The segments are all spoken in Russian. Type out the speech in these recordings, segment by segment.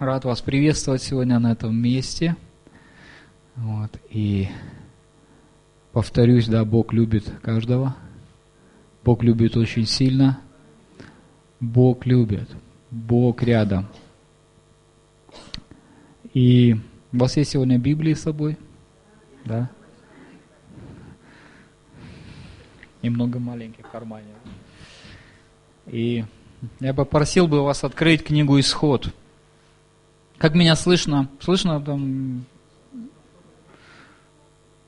Рад вас приветствовать сегодня на этом месте. Вот. И повторюсь, да, Бог любит каждого. Бог любит очень сильно. Бог любит. Бог рядом. И у вас есть сегодня Библия с собой? Да? И много маленьких в кармане. И я бы просил бы вас открыть книгу «Исход». Как меня слышно? Слышно там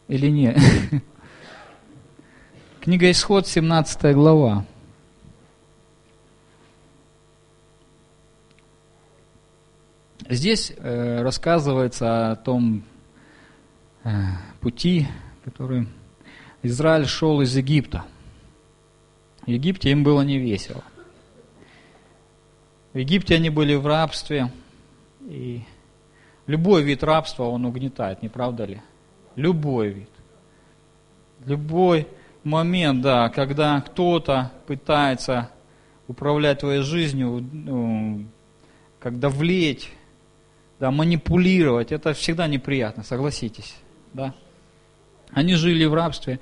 или нет? Книга Исход, 17 глава. Здесь э, рассказывается о том э, пути, который Израиль шел из Египта. В Египте им было не весело. В Египте они были в рабстве, и любой вид рабства он угнетает, не правда ли? Любой вид. Любой момент, да, когда кто-то пытается управлять твоей жизнью, ну, как давлеть, да, манипулировать, это всегда неприятно, согласитесь, да. Они жили в рабстве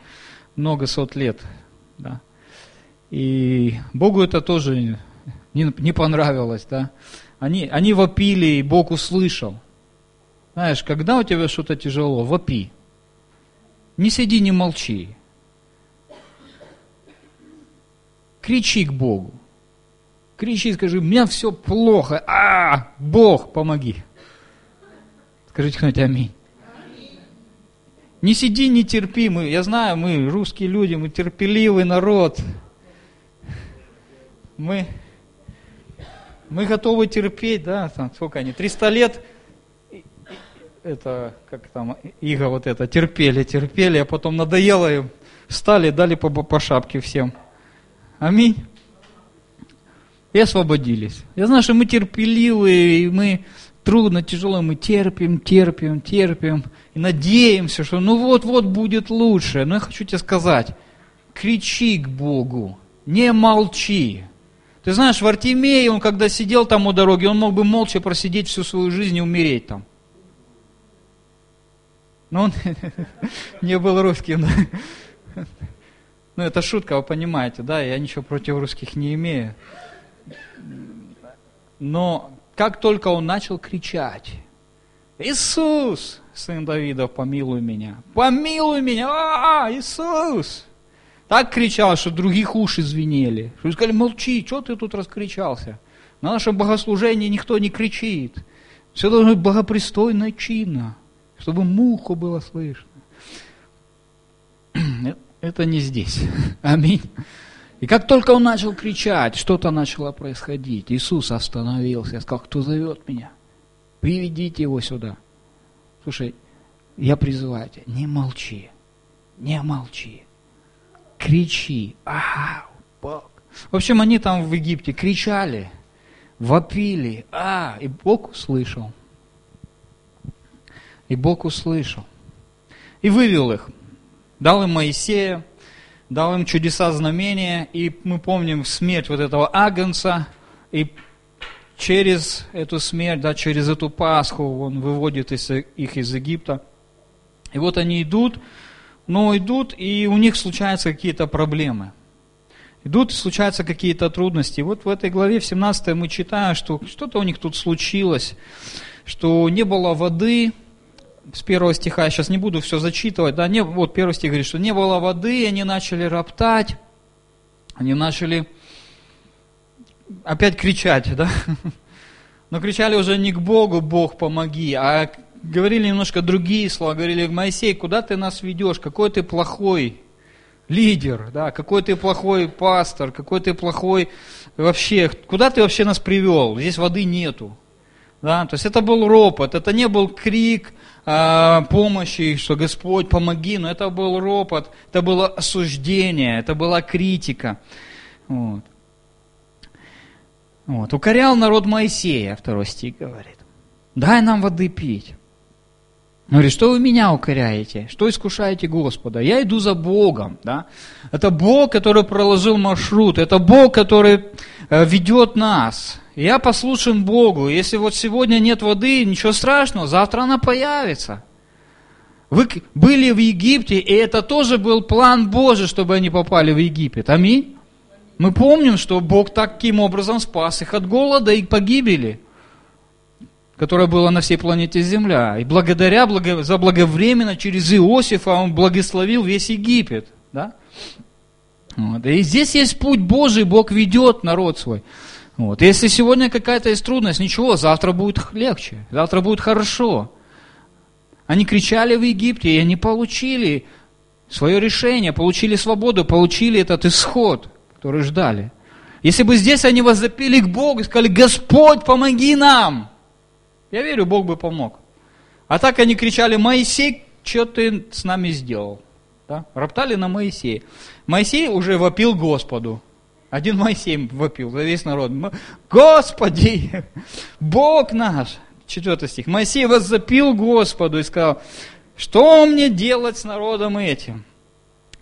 много сот лет, да. И Богу это тоже не, не понравилось, да. Они, они вопили, и Бог услышал. Знаешь, когда у тебя что-то тяжело, вопи. Не сиди, не молчи. Кричи к Богу. Кричи, скажи, у меня все плохо. А, Бог, помоги. Скажите кто-нибудь аминь. Не сиди, не терпи. Мы, я знаю, мы русские люди, мы терпеливый народ. Мы мы готовы терпеть, да, там, сколько они, 300 лет, это, как там, иго вот это, терпели, терпели, а потом надоело им, встали, дали по, по шапке всем. Аминь. И освободились. Я знаю, что мы терпеливые, и мы трудно, тяжело, мы терпим, терпим, терпим, и надеемся, что ну вот-вот будет лучше. Но я хочу тебе сказать, кричи к Богу, не молчи. Ты знаешь, в Артемии, он когда сидел там у дороги, он мог бы молча просидеть всю свою жизнь и умереть там. Но он не был русским. Ну, это шутка, вы понимаете, да, я ничего против русских не имею. Но как только он начал кричать, Иисус, сын Давида, помилуй меня, помилуй меня, а, Иисус, так кричал, что других уши звенели. Что сказали, молчи, что ты тут раскричался? На нашем богослужении никто не кричит. Все должно быть богопристойно, чинно, чтобы муху было слышно. Это не здесь. Аминь. И как только он начал кричать, что-то начало происходить. Иисус остановился, я сказал, кто зовет меня? Приведите его сюда. Слушай, я призываю тебя, не молчи, не молчи кричи. А, Бог. В общем, они там в Египте кричали, вопили. А, и Бог услышал. И Бог услышал. И вывел их. Дал им Моисея, дал им чудеса знамения. И мы помним смерть вот этого Агнца. И через эту смерть, да, через эту Пасху он выводит их из Египта. И вот они идут, но идут, и у них случаются какие-то проблемы. Идут, и случаются какие-то трудности. Вот в этой главе, в 17 мы читаем, что что-то у них тут случилось, что не было воды, с первого стиха, я сейчас не буду все зачитывать, да, не, вот первый стих говорит, что не было воды, и они начали роптать, они начали опять кричать, да, но кричали уже не к Богу, Бог помоги, а говорили немножко другие слова, говорили, Моисей, куда ты нас ведешь, какой ты плохой лидер, да, какой ты плохой пастор, какой ты плохой вообще, куда ты вообще нас привел, здесь воды нету. Да, то есть это был ропот, это не был крик э, помощи, что Господь помоги, но это был ропот, это было осуждение, это была критика. Вот. Вот. Укорял народ Моисея, второй стих говорит. Дай нам воды пить. Он говорит, что вы меня укоряете? Что искушаете Господа? Я иду за Богом. Да? Это Бог, который проложил маршрут. Это Бог, который э, ведет нас. я послушен Богу. Если вот сегодня нет воды, ничего страшного, завтра она появится. Вы были в Египте, и это тоже был план Божий, чтобы они попали в Египет. Аминь. Мы помним, что Бог таким образом спас их от голода и погибели, которая была на всей планете Земля. И благодаря, благо, за благовременно через Иосифа он благословил весь Египет. Да? Вот. И здесь есть путь Божий, Бог ведет народ свой. Вот. Если сегодня какая-то есть трудность, ничего, завтра будет легче, завтра будет хорошо. Они кричали в Египте, и они получили свое решение, получили свободу, получили этот исход, который ждали. Если бы здесь они возопили к Богу и сказали, Господь, помоги нам, я верю, Бог бы помог. А так они кричали, Моисей, что ты с нами сделал? Да? Роптали на Моисея. Моисей уже вопил Господу. Один Моисей вопил за весь народ. Господи, Бог наш, Четвертый стих. Моисей воззапил Господу и сказал, что мне делать с народом этим?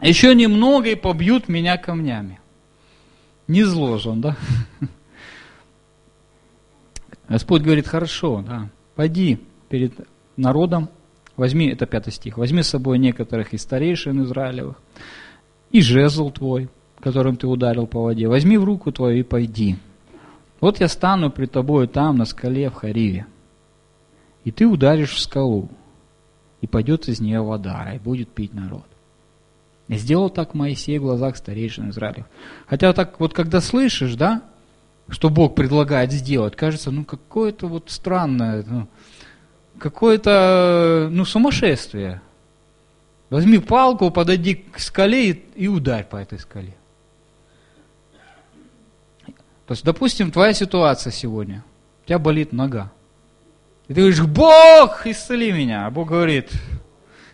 Еще немного и побьют меня камнями. Не зложен, да? Господь говорит, хорошо, да, пойди перед народом, возьми, это пятый стих, возьми с собой некоторых из старейшин Израилевых, и жезл твой, которым ты ударил по воде, возьми в руку твою и пойди. Вот я стану при тобой там, на скале в Хариве и ты ударишь в скалу, и пойдет из нее вода, и будет пить народ. И сделал так Моисей в глазах старейшин Израиля. Хотя так вот когда слышишь, да, что Бог предлагает сделать, кажется, ну какое-то вот странное, ну, какое-то, ну, сумасшествие. Возьми палку, подойди к скале и, и ударь по этой скале. То есть, допустим, твоя ситуация сегодня, у тебя болит нога. И ты говоришь, Бог, исцели меня. А Бог говорит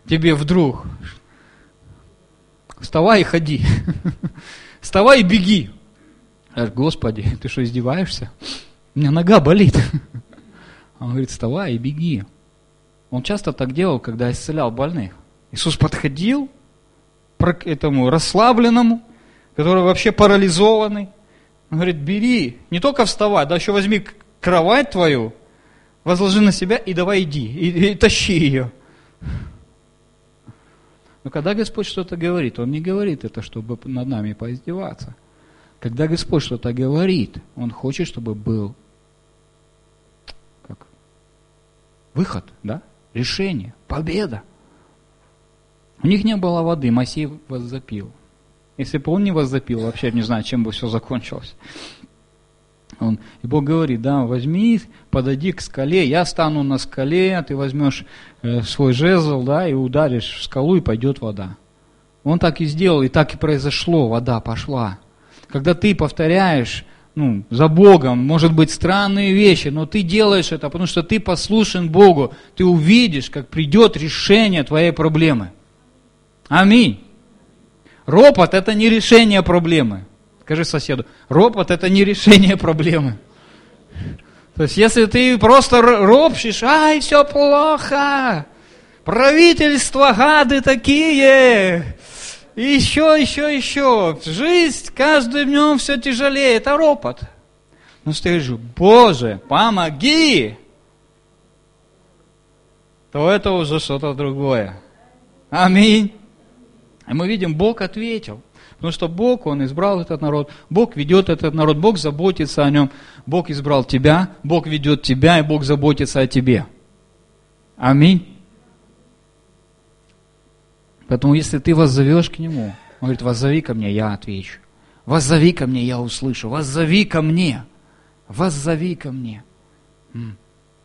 тебе вдруг, вставай и ходи. Вставай и беги. Господи, ты что, издеваешься? У меня нога болит. Он говорит, вставай и беги. Он часто так делал, когда исцелял больных. Иисус подходил к этому расслабленному, который вообще парализованный. Он говорит, бери, не только вставай, да еще возьми кровать твою, возложи на себя и давай иди, и, и тащи ее. Но когда Господь что-то говорит, Он не говорит это, чтобы над нами поиздеваться. Когда Господь что-то говорит, Он хочет, чтобы был как? выход, да? решение, победа. У них не было воды, Моисей воззапил. Если бы он не воззапил, вообще не знаю, чем бы все закончилось. Он, и Бог говорит, да, возьми, подойди к скале, я стану на скале, а ты возьмешь э, свой жезл, да, и ударишь в скалу, и пойдет вода. Он так и сделал, и так и произошло, вода пошла. Когда ты повторяешь, ну, за Богом, может быть, странные вещи, но ты делаешь это, потому что ты послушен Богу, ты увидишь, как придет решение твоей проблемы. Аминь. Ропот – это не решение проблемы. Скажи соседу, ропот это не решение проблемы. То есть, если ты просто ропщешь, ай, все плохо, правительство гады такие, еще, еще, еще, жизнь каждым днем все тяжелее, это ропот. Но ты говоришь, Боже, помоги, то это уже что-то другое. Аминь. И мы видим, Бог ответил – Потому что Бог, Он избрал этот народ, Бог ведет этот народ, Бог заботится о нем, Бог избрал тебя, Бог ведет тебя, и Бог заботится о тебе. Аминь. Поэтому если ты воззовешь к Нему, Он говорит, воззови ко мне, я отвечу. Воззови ко мне, я услышу. Воззови ко мне. Воззови ко мне.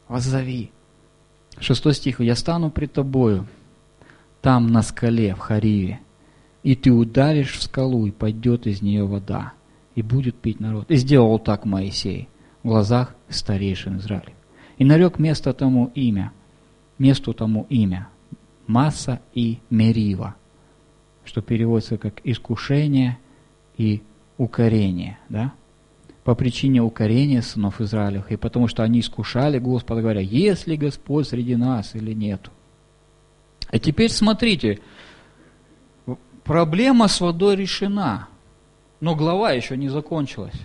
Воззови. Шестой стих. Я стану пред тобою, там на скале в Хариве, и ты ударишь в скалу, и пойдет из нее вода, и будет пить народ. И сделал так Моисей в глазах старейшин Израиля. И нарек место тому имя, месту тому имя, Масса и Мерива, что переводится как искушение и укорение, да? по причине укорения сынов Израилевых, и потому что они искушали Господа, говоря, есть ли Господь среди нас или нету. А теперь смотрите, Проблема с водой решена, но глава еще не закончилась.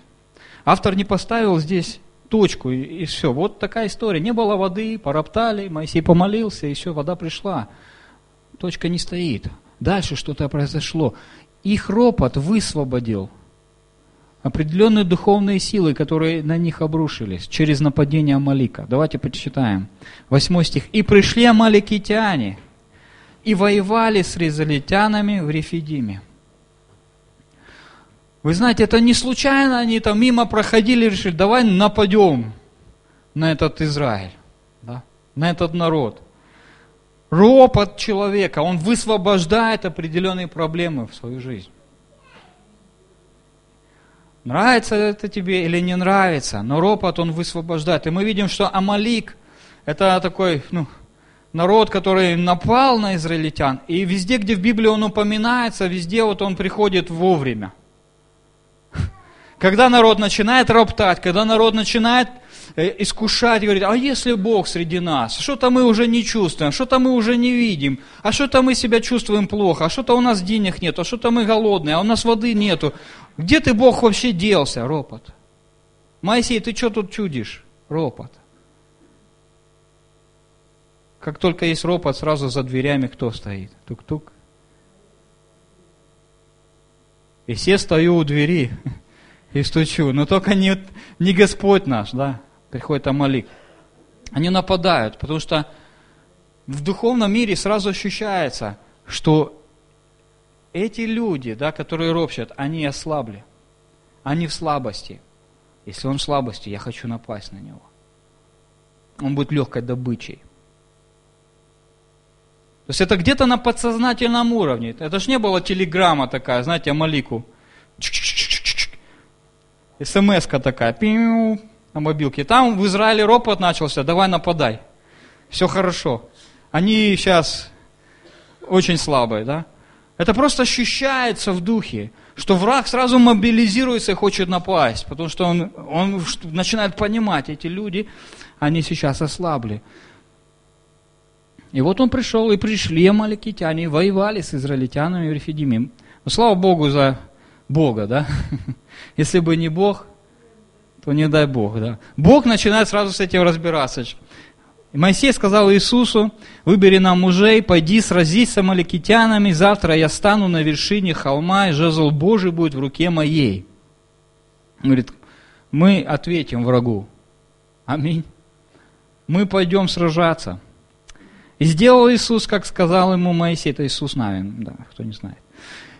Автор не поставил здесь точку, и все. Вот такая история. Не было воды, пороптали, Моисей помолился, и все, вода пришла. Точка не стоит. Дальше что-то произошло. Их ропот высвободил определенные духовные силы, которые на них обрушились через нападение Амалика. Давайте почитаем. Восьмой стих. «И пришли амаликитяне, и воевали с резалитянами в Рефидиме». Вы знаете, это не случайно они там мимо проходили и решили, давай нападем на этот Израиль, да, на этот народ. Ропот человека, он высвобождает определенные проблемы в свою жизнь. Нравится это тебе или не нравится, но ропот он высвобождает. И мы видим, что Амалик – это такой ну, народ, который напал на израильтян. И везде, где в Библии он упоминается, везде вот он приходит вовремя. Когда народ начинает роптать, когда народ начинает искушать, говорит, а если Бог среди нас, что-то мы уже не чувствуем, что-то мы уже не видим, а что-то мы себя чувствуем плохо, а что-то у нас денег нет, а что-то мы голодные, а у нас воды нету. Где ты, Бог, вообще делся? Ропот. Моисей, ты что тут чудишь? Ропот. Как только есть ропот, сразу за дверями кто стоит? Тук-тук. И все стою у двери и стучу. Но только не, не Господь наш, да, приходит Амалик. Они нападают, потому что в духовном мире сразу ощущается, что эти люди, да, которые ропщат, они ослабли. Они в слабости. Если он в слабости, я хочу напасть на него. Он будет легкой добычей. То есть это где-то на подсознательном уровне. Это же не было телеграмма такая, знаете, Амалику. СМС-ка такая, пиу, на мобилке. Там в Израиле ропот начался, давай нападай. Все хорошо. Они сейчас очень слабые, да? Это просто ощущается в духе, что враг сразу мобилизируется и хочет напасть, потому что он, он начинает понимать, эти люди, они сейчас ослабли. И вот он пришел, и пришли амаликитяне, и воевали с израильтянами в Рефидиме. Но слава Богу за Бога, да? Если бы не Бог, то не дай Бог, да. Бог начинает сразу с этим разбираться. И Моисей сказал Иисусу, выбери нам мужей, пойди сразись с амаликитянами, завтра я стану на вершине холма, и жезл Божий будет в руке моей. Он говорит, мы ответим врагу. Аминь. Мы пойдем сражаться. И сделал Иисус, как сказал ему Моисей, это Иисус Навин, да, кто не знает.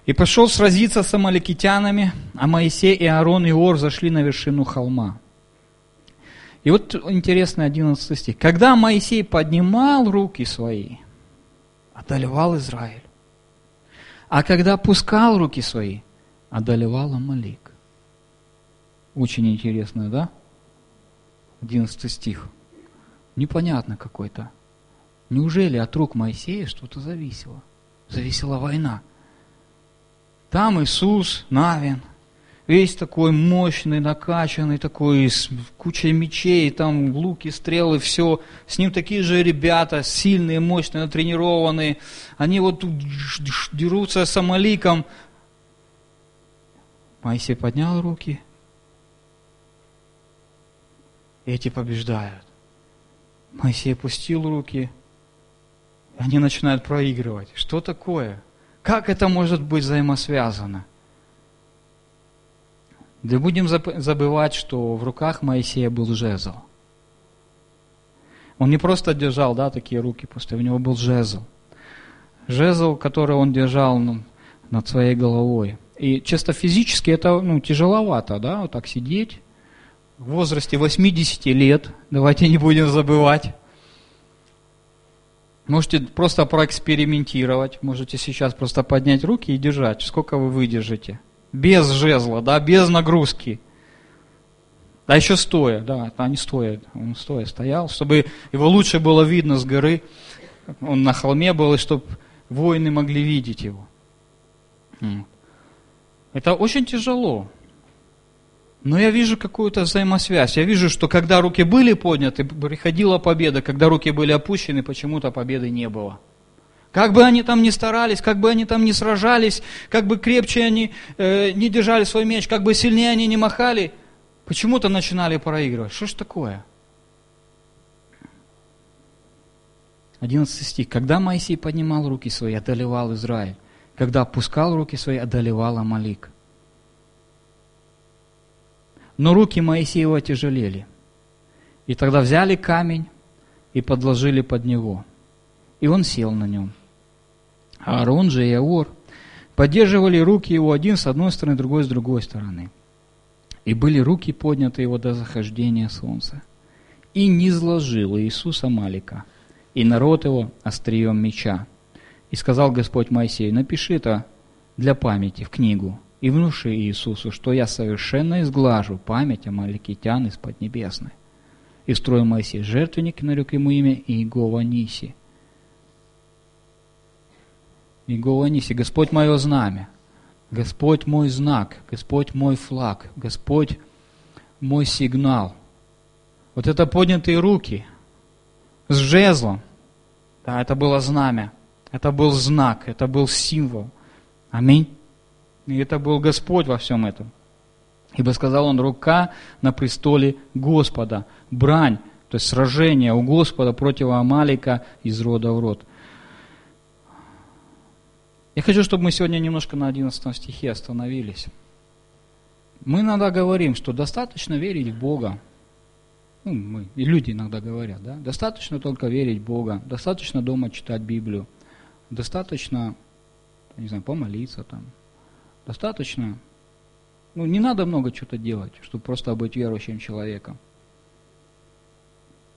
И пошел сразиться с амаликитянами, а Моисей и Аарон и Ор зашли на вершину холма. И вот интересный 11 стих. Когда Моисей поднимал руки свои, одолевал Израиль. А когда опускал руки свои, одолевал Амалик. Очень интересно, да? 11 стих. Непонятно какой-то. Неужели от рук Моисея что-то зависело? Зависела война. Там Иисус, Навин – весь такой мощный, накачанный, такой, с кучей мечей, там луки, стрелы, все. С ним такие же ребята, сильные, мощные, натренированные. Они вот тут дерутся с Амаликом. Моисей поднял руки. Эти побеждают. Моисей опустил руки. Они начинают проигрывать. Что такое? Как это может быть взаимосвязано? Да будем забывать, что в руках Моисея был жезл. Он не просто держал, да, такие руки, просто у него был жезл. Жезл, который он держал ну, над своей головой. И чисто физически это ну, тяжеловато, да, вот так сидеть. В возрасте 80 лет, давайте не будем забывать. Можете просто проэкспериментировать, можете сейчас просто поднять руки и держать, сколько вы выдержите без жезла, да, без нагрузки. А еще стоя, да, а не стоя, он стоя стоял, чтобы его лучше было видно с горы. Он на холме был, и чтобы воины могли видеть его. Это очень тяжело. Но я вижу какую-то взаимосвязь. Я вижу, что когда руки были подняты, приходила победа. Когда руки были опущены, почему-то победы не было. Как бы они там ни старались, как бы они там ни сражались, как бы крепче они э, не держали свой меч, как бы сильнее они не махали, почему-то начинали проигрывать. Что ж такое? 11 стих. Когда Моисей поднимал руки свои, одолевал Израиль. Когда опускал руки свои, одолевал Амалик. Но руки Моисеева тяжелели. И тогда взяли камень и подложили под него. И он сел на нем. Аарон же и Аор поддерживали руки его один с одной стороны, другой с другой стороны. И были руки подняты его до захождения солнца. И не изложил Иисус Амалика, и народ его острием меча. И сказал Господь Моисею, напиши это для памяти в книгу, и внуши Иисусу, что я совершенно изглажу память Амаликитян из-под небесной. И строил Моисей жертвенник, и нарек ему имя Иегова Ниси. Иегова Ниси, Господь мое знамя, Господь мой знак, Господь мой флаг, Господь мой сигнал. Вот это поднятые руки с жезлом, да, это было знамя, это был знак, это был символ. Аминь. И это был Господь во всем этом. Ибо сказал он, рука на престоле Господа, брань, то есть сражение у Господа против Амалика из рода в род. Я хочу, чтобы мы сегодня немножко на 11 стихе остановились. Мы иногда говорим, что достаточно верить в Бога. Ну, мы, и люди иногда говорят, да? Достаточно только верить в Бога, достаточно дома читать Библию, достаточно, не знаю, помолиться там, достаточно ну, не надо много чего-то делать, чтобы просто быть верующим человеком.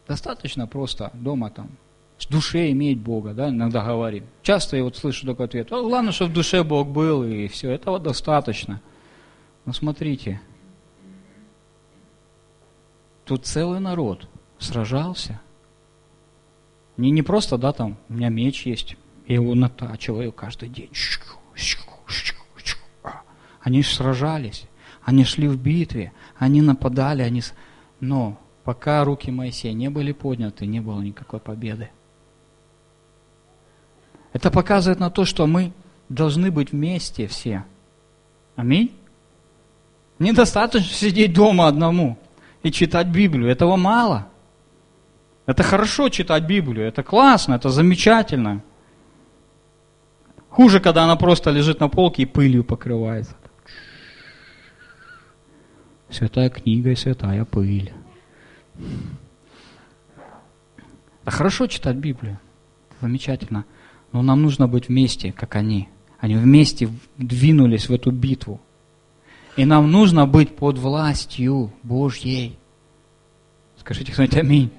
Достаточно просто дома там, в душе иметь Бога, да, иногда говорим. Часто я вот слышу такой ответ, oh, главное, чтобы в душе Бог был, и все, этого достаточно. Но смотрите, тут целый народ сражался. Не, не просто, да, там, у меня меч есть, я его натачиваю каждый день. Они сражались, они шли в битве, они нападали, они... но пока руки Моисея не были подняты, не было никакой победы. Это показывает на то, что мы должны быть вместе все. Аминь. Недостаточно сидеть дома одному и читать Библию. Этого мало. Это хорошо читать Библию, это классно, это замечательно. Хуже, когда она просто лежит на полке и пылью покрывается. Святая книга и святая пыль. Да хорошо читать Библию. Замечательно. Но нам нужно быть вместе, как они. Они вместе двинулись в эту битву. И нам нужно быть под властью Божьей. Скажите кто-нибудь аминь.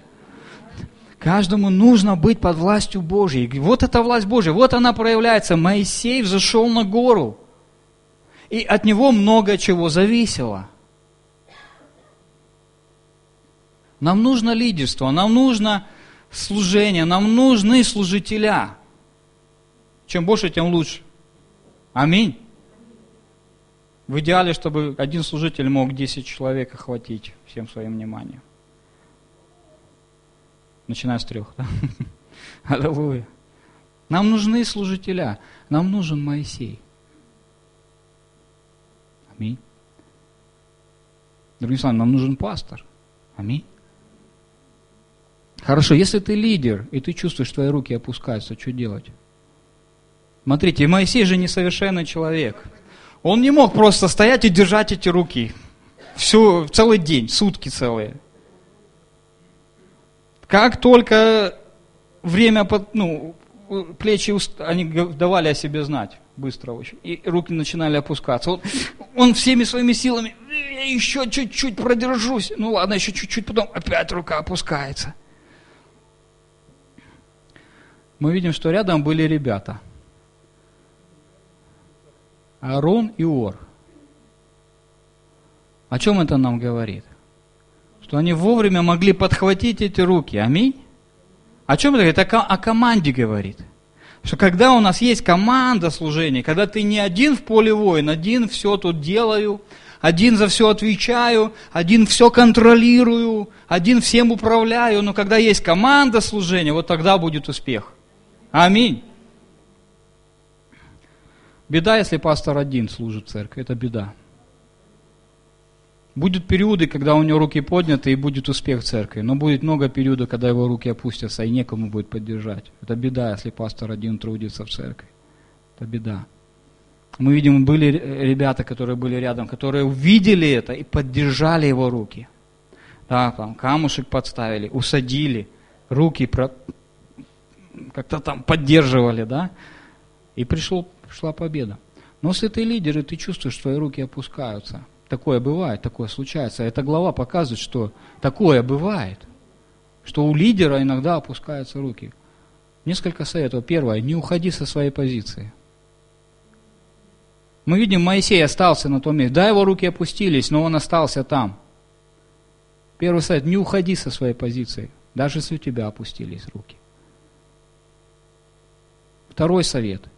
Каждому нужно быть под властью Божьей. Вот эта власть Божья, вот она проявляется. Моисей взошел на гору. И от него много чего зависело. Нам нужно лидерство, нам нужно служение, нам нужны служителя. Чем больше, тем лучше. Аминь. В идеале, чтобы один служитель мог 10 человек охватить всем своим вниманием. Начиная с трех. Да? Аллилуйя. Нам нужны служителя. Нам нужен Моисей. Аминь. Другими словами, нам нужен пастор. Аминь. Хорошо, если ты лидер, и ты чувствуешь, твои руки опускаются, что делать? Смотрите, Моисей же несовершенный человек. Он не мог просто стоять и держать эти руки. Всю, целый день, сутки целые. Как только время, ну, плечи, они давали о себе знать быстро очень. И руки начинали опускаться. Он, он всеми своими силами, я еще чуть-чуть продержусь. Ну ладно, еще чуть-чуть, потом опять рука опускается мы видим, что рядом были ребята. Аарон и Ор. О чем это нам говорит? Что они вовремя могли подхватить эти руки. Аминь. О чем это говорит? Это о команде говорит. Что когда у нас есть команда служения, когда ты не один в поле воин, один все тут делаю, один за все отвечаю, один все контролирую, один всем управляю, но когда есть команда служения, вот тогда будет успех. Аминь. Беда, если пастор один служит в церкви, это беда. Будут периоды, когда у него руки подняты, и будет успех в церкви. Но будет много периодов, когда его руки опустятся, и некому будет поддержать. Это беда, если пастор один трудится в церкви. Это беда. Мы видим, были ребята, которые были рядом, которые увидели это и поддержали его руки. Да, там камушек подставили, усадили, руки. Как-то там поддерживали, да, и пришло, пришла победа. Но если ты лидер, ты чувствуешь, что твои руки опускаются – Такое бывает, такое случается. Эта глава показывает, что такое бывает. Что у лидера иногда опускаются руки. Несколько советов. Первое, не уходи со своей позиции. Мы видим, Моисей остался на том месте. Да, его руки опустились, но он остался там. Первый совет, не уходи со своей позиции, даже если у тебя опустились руки. Второй совет –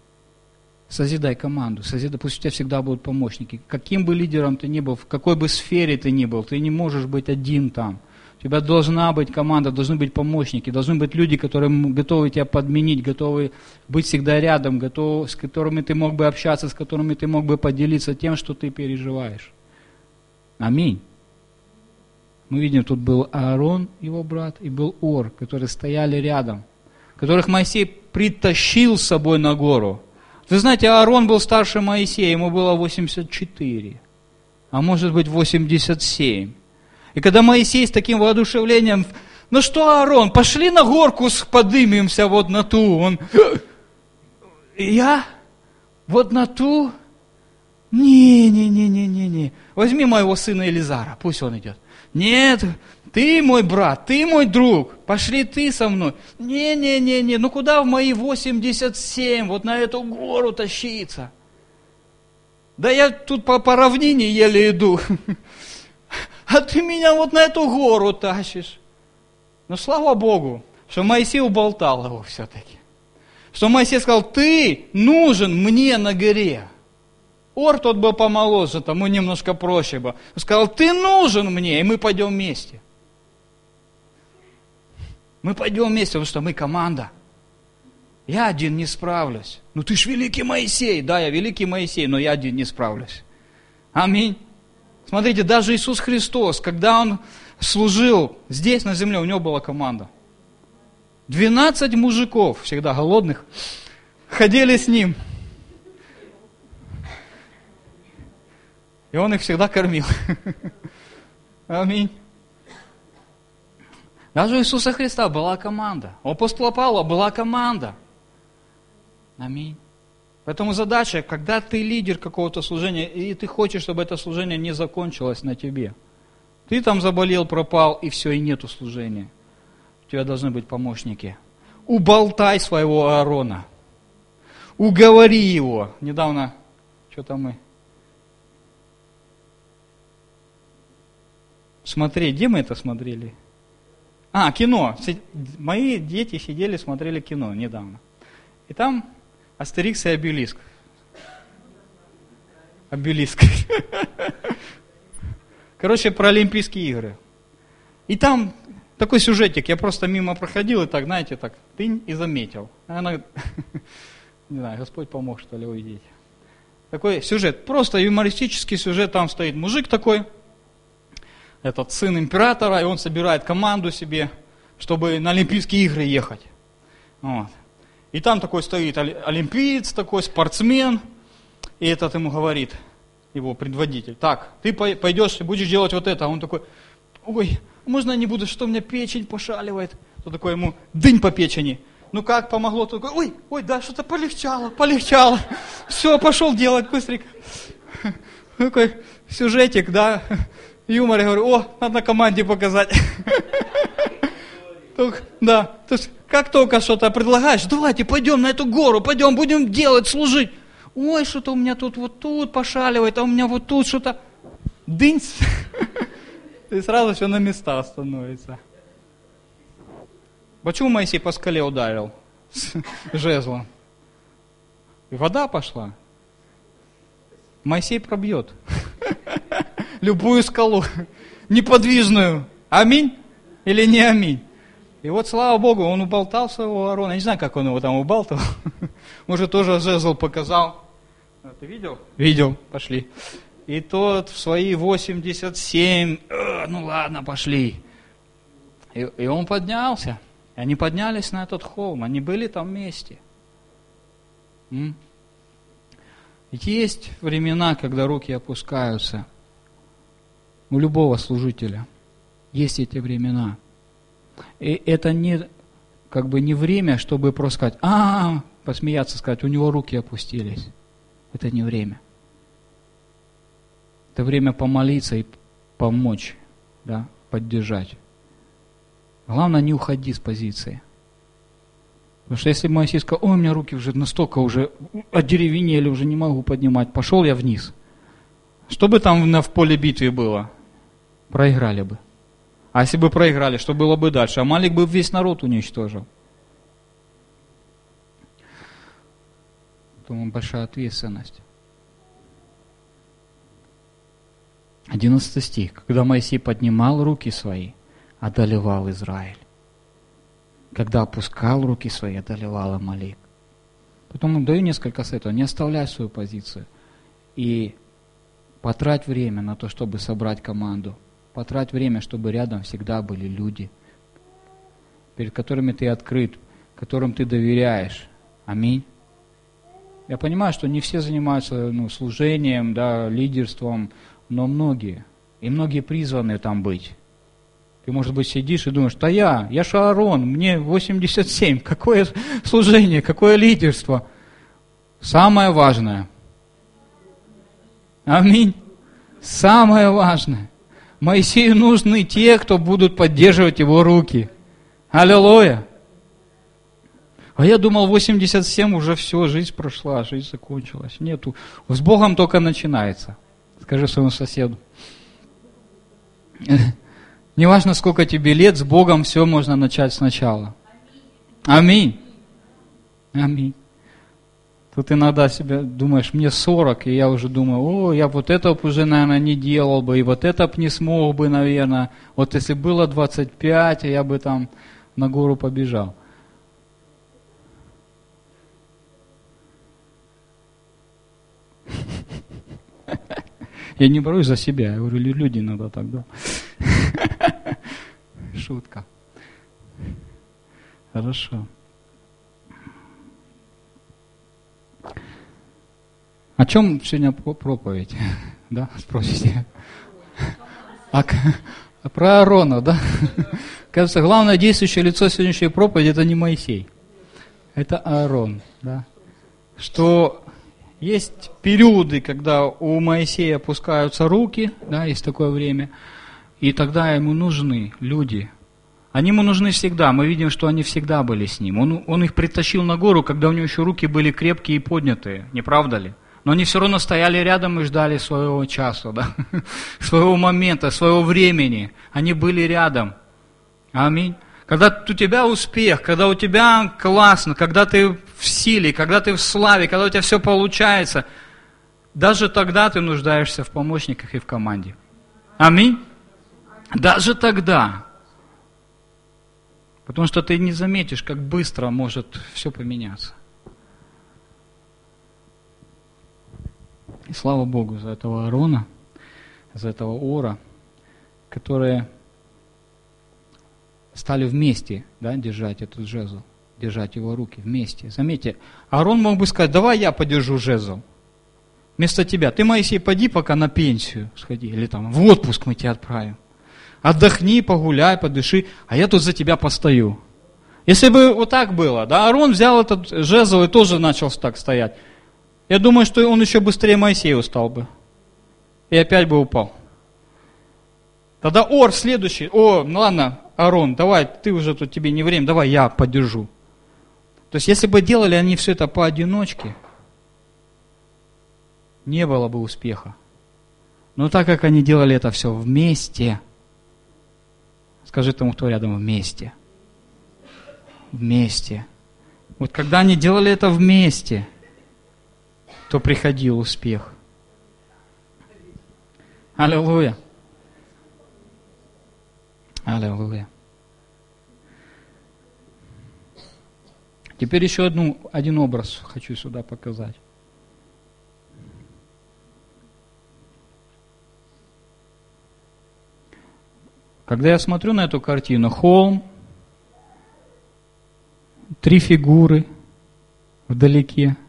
Созидай команду, созидай, пусть у тебя всегда будут помощники. Каким бы лидером ты ни был, в какой бы сфере ты ни был, ты не можешь быть один там. У тебя должна быть команда, должны быть помощники, должны быть люди, которые готовы тебя подменить, готовы быть всегда рядом, готовы, с которыми ты мог бы общаться, с которыми ты мог бы поделиться тем, что ты переживаешь. Аминь. Мы видим, тут был Аарон, его брат, и был Ор, которые стояли рядом, которых Моисей притащил с собой на гору. Вы знаете, Аарон был старше Моисея, ему было 84, а может быть 87. И когда Моисей с таким воодушевлением, ну что, Аарон, пошли на горку, подымемся вот на ту. Он, я? Вот на ту? Не-не-не-не-не-не. Возьми моего сына Елизара, пусть он идет. Нет, ты мой брат, ты мой друг, пошли ты со мной. Не-не-не-не, ну куда в мои 87, вот на эту гору тащиться? Да я тут по, по равнине еле иду. А ты меня вот на эту гору тащишь. Но слава Богу, что Моисей уболтал его все-таки. Что Моисей сказал, ты нужен мне на горе. Ор тот был помоложе, тому немножко проще бы. Сказал, ты нужен мне, и мы пойдем вместе. Мы пойдем вместе, потому что мы команда. Я один не справлюсь. Ну ты ж великий Моисей. Да, я великий Моисей, но я один не справлюсь. Аминь. Смотрите, даже Иисус Христос, когда Он служил здесь, на земле, у Него была команда. 12 мужиков, всегда голодных, ходили с Ним. И Он их всегда кормил. Аминь. Даже у Иисуса Христа была команда. У апостола Павла была команда. Аминь. Поэтому задача, когда ты лидер какого-то служения, и ты хочешь, чтобы это служение не закончилось на тебе. Ты там заболел, пропал, и все, и нету служения. У тебя должны быть помощники. Уболтай своего Аарона. Уговори его. Недавно, что-то мы смотреть. Где мы это смотрели? А, кино. Мои дети сидели, смотрели кино недавно. И там Астерикс и Обелиск. Обелиск. Короче, про Олимпийские игры. И там такой сюжетик, я просто мимо проходил и так, знаете, так, ты и заметил. Она, не знаю, Господь помог, что ли, увидеть. Такой сюжет, просто юмористический сюжет, там стоит мужик такой, этот сын императора, и он собирает команду себе, чтобы на Олимпийские игры ехать. Вот. И там такой стоит олимпиец, такой спортсмен, и этот ему говорит, его предводитель, так, ты пойдешь и будешь делать вот это. А он такой, ой, можно я не буду, что у меня печень пошаливает. То такой ему, дынь по печени. Ну как, помогло? Такой, ой, ой, да, что-то полегчало, полегчало. Все, пошел делать быстренько. Такой сюжетик, да, юмор, я говорю, о, надо команде показать. Да, то есть, как только что-то предлагаешь, давайте пойдем на эту гору, пойдем, будем делать, служить. Ой, что-то у меня тут вот тут пошаливает, а у меня вот тут что-то. Дынц. И сразу все на места становится. Почему Моисей по скале ударил жезлом? И вода пошла. Моисей пробьет любую скалу, неподвижную. Аминь или не аминь? И вот, слава Богу, он уболтал своего Аарона. Я не знаю, как он его там убалтал. Может, тоже жезл показал. А, ты видел? Видел. Пошли. и тот в свои 87, э, ну ладно, пошли. И, и он поднялся. И они поднялись на этот холм, они были там вместе. М? Есть времена, когда руки опускаются. У любого служителя есть эти времена. И это не, как бы не время, чтобы просто сказать, а, посмеяться, сказать, у него руки опустились. Это не время. Это время помолиться и помочь, да, поддержать. Главное, не уходи с позиции. Потому что если Моисей сказал, ой, у меня руки уже настолько уже одеревенели, уже не могу поднимать, пошел я вниз. Что бы там в поле битвы было? Проиграли бы. А если бы проиграли, что было бы дальше? А Малик бы весь народ уничтожил. Думаю, большая ответственность. 11 стих. Когда Моисей поднимал руки свои, одолевал Израиль когда опускал руки свои, одолевал Амалик. Потом даю несколько советов. Не оставляй свою позицию. И потрать время на то, чтобы собрать команду. Потрать время, чтобы рядом всегда были люди, перед которыми ты открыт, которым ты доверяешь. Аминь. Я понимаю, что не все занимаются ну, служением, да, лидерством, но многие. И многие призваны там быть. Ты, может быть, сидишь и думаешь, да я, я Шаарон, мне 87, какое служение, какое лидерство. Самое важное. Аминь. Самое важное. Моисею нужны те, кто будут поддерживать его руки. Аллилуйя. А я думал, 87 уже все, жизнь прошла, жизнь закончилась. Нету. С Богом только начинается. Скажи своему соседу. Неважно, сколько тебе лет, с Богом все можно начать сначала. Аминь. Аминь. Тут иногда себе думаешь, мне 40, и я уже думаю, о, я вот это бы уже, наверное, не делал бы, и вот это бы не смог бы, наверное. Вот если было 25, я бы там на гору побежал. Я не борюсь за себя, я говорю, люди иногда так, да. Шутка. Хорошо. О чем сегодня проповедь? Да, спросите. А, про Аарона, да? Кажется, главное действующее лицо сегодняшней проповеди это не Моисей. Это Аарон, да? Что есть периоды, когда у Моисея опускаются руки, да, есть такое время, и тогда ему нужны люди. Они ему нужны всегда. Мы видим, что они всегда были с ним. Он, он их притащил на гору, когда у него еще руки были крепкие и поднятые. Не правда ли? Но они все равно стояли рядом и ждали своего часа, да? своего момента, своего времени. Они были рядом. Аминь. Когда у тебя успех, когда у тебя классно, когда ты в силе, когда ты в славе, когда у тебя все получается, даже тогда ты нуждаешься в помощниках и в команде. Аминь. Даже тогда. Потому что ты не заметишь, как быстро может все поменяться. Слава Богу за этого Арона, за этого Ора, которые стали вместе да, держать этот жезл, держать его руки вместе. Заметьте, Аарон мог бы сказать, давай я подержу жезл. Вместо тебя. Ты, Моисей, поди пока на пенсию сходи. Или там в отпуск мы тебя отправим. Отдохни, погуляй, подыши, а я тут за тебя постою. Если бы вот так было, да, Аарон взял этот жезл и тоже начал так стоять. Я думаю, что он еще быстрее Моисея устал бы. И опять бы упал. Тогда Ор следующий, о, ну ладно, Арон, давай, ты уже тут, тебе не время, давай я поддержу. То есть, если бы делали они все это поодиночке, не было бы успеха. Но так как они делали это все вместе, скажи тому, кто рядом, вместе. Вместе. Вот когда они делали это вместе, то приходил успех. Аллилуйя. Аллилуйя. Теперь еще одну, один образ хочу сюда показать. Когда я смотрю на эту картину, холм, три фигуры вдалеке –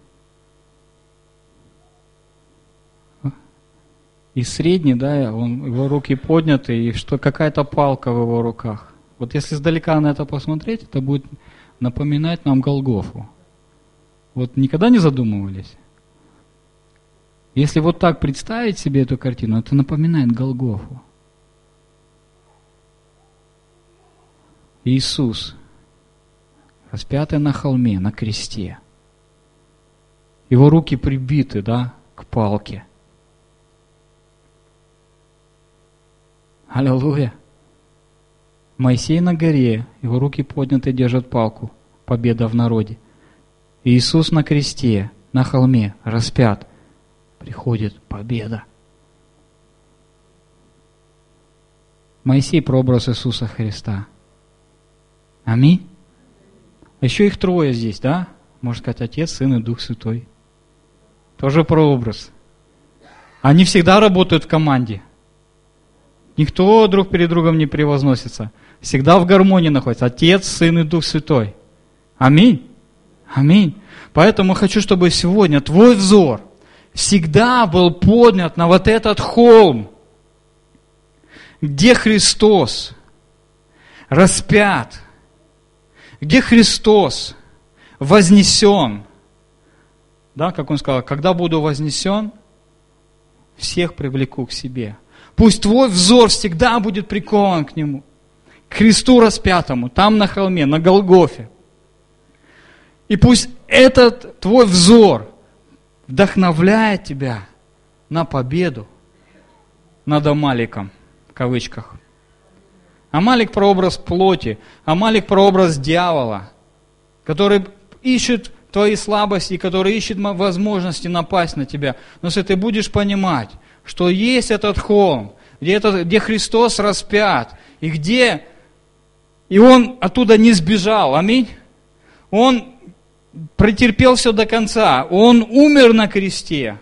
и средний, да, он, его руки подняты, и что какая-то палка в его руках. Вот если издалека на это посмотреть, это будет напоминать нам Голгофу. Вот никогда не задумывались? Если вот так представить себе эту картину, это напоминает Голгофу. Иисус, распятый на холме, на кресте. Его руки прибиты, да, к палке. Аллилуйя. Моисей на горе, его руки подняты, держат палку. Победа в народе. Иисус на кресте, на холме, распят. Приходит победа. Моисей прообраз Иисуса Христа. Аминь. Еще их трое здесь, да? Можно сказать, Отец, Сын и Дух Святой. Тоже прообраз. Они всегда работают в команде. Никто друг перед другом не превозносится. Всегда в гармонии находится. Отец, Сын и Дух Святой. Аминь. Аминь. Поэтому хочу, чтобы сегодня твой взор всегда был поднят на вот этот холм, где Христос распят, где Христос вознесен. Да, как он сказал, когда буду вознесен, всех привлеку к себе. Пусть твой взор всегда будет прикован к Нему, к Христу распятому, там на холме, на Голгофе. И пусть этот твой взор вдохновляет тебя на победу над Амаликом, в кавычках. Амалик прообраз плоти, Амалик прообраз дьявола, который ищет твои слабости, который ищет возможности напасть на тебя. Но если ты будешь понимать, что есть этот холм, где, это, где Христос распят, и где, и Он оттуда не сбежал, аминь. Он претерпел все до конца, Он умер на кресте.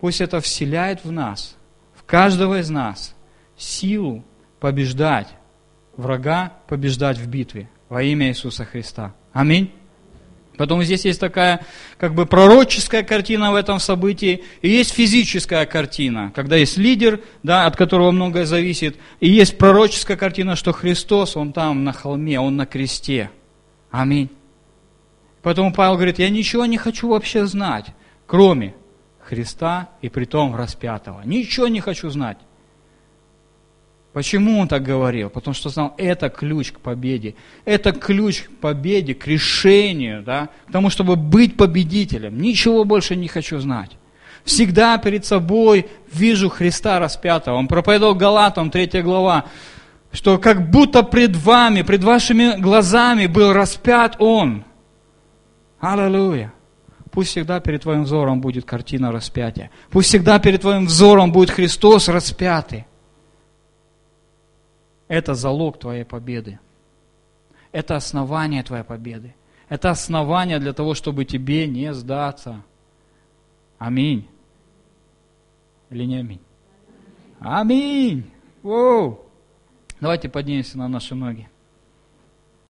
Пусть это вселяет в нас, в каждого из нас, силу побеждать врага, побеждать в битве во имя Иисуса Христа. Аминь. Потом здесь есть такая как бы пророческая картина в этом событии, и есть физическая картина, когда есть лидер, да, от которого многое зависит, и есть пророческая картина, что Христос, Он там на холме, Он на кресте. Аминь. Поэтому Павел говорит, я ничего не хочу вообще знать, кроме Христа и притом распятого. Ничего не хочу знать. Почему он так говорил? Потому что знал, это ключ к победе. Это ключ к победе, к решению, да, к тому, чтобы быть победителем. Ничего больше не хочу знать. Всегда перед собой вижу Христа распятого. Он проповедовал Галатам, 3 глава, что как будто пред вами, пред вашими глазами был распят Он. Аллилуйя. Пусть всегда перед твоим взором будет картина распятия. Пусть всегда перед твоим взором будет Христос распятый. Это залог твоей победы. Это основание твоей победы. Это основание для того, чтобы тебе не сдаться. Аминь. Или не аминь? Аминь. Воу. Давайте поднимемся на наши ноги.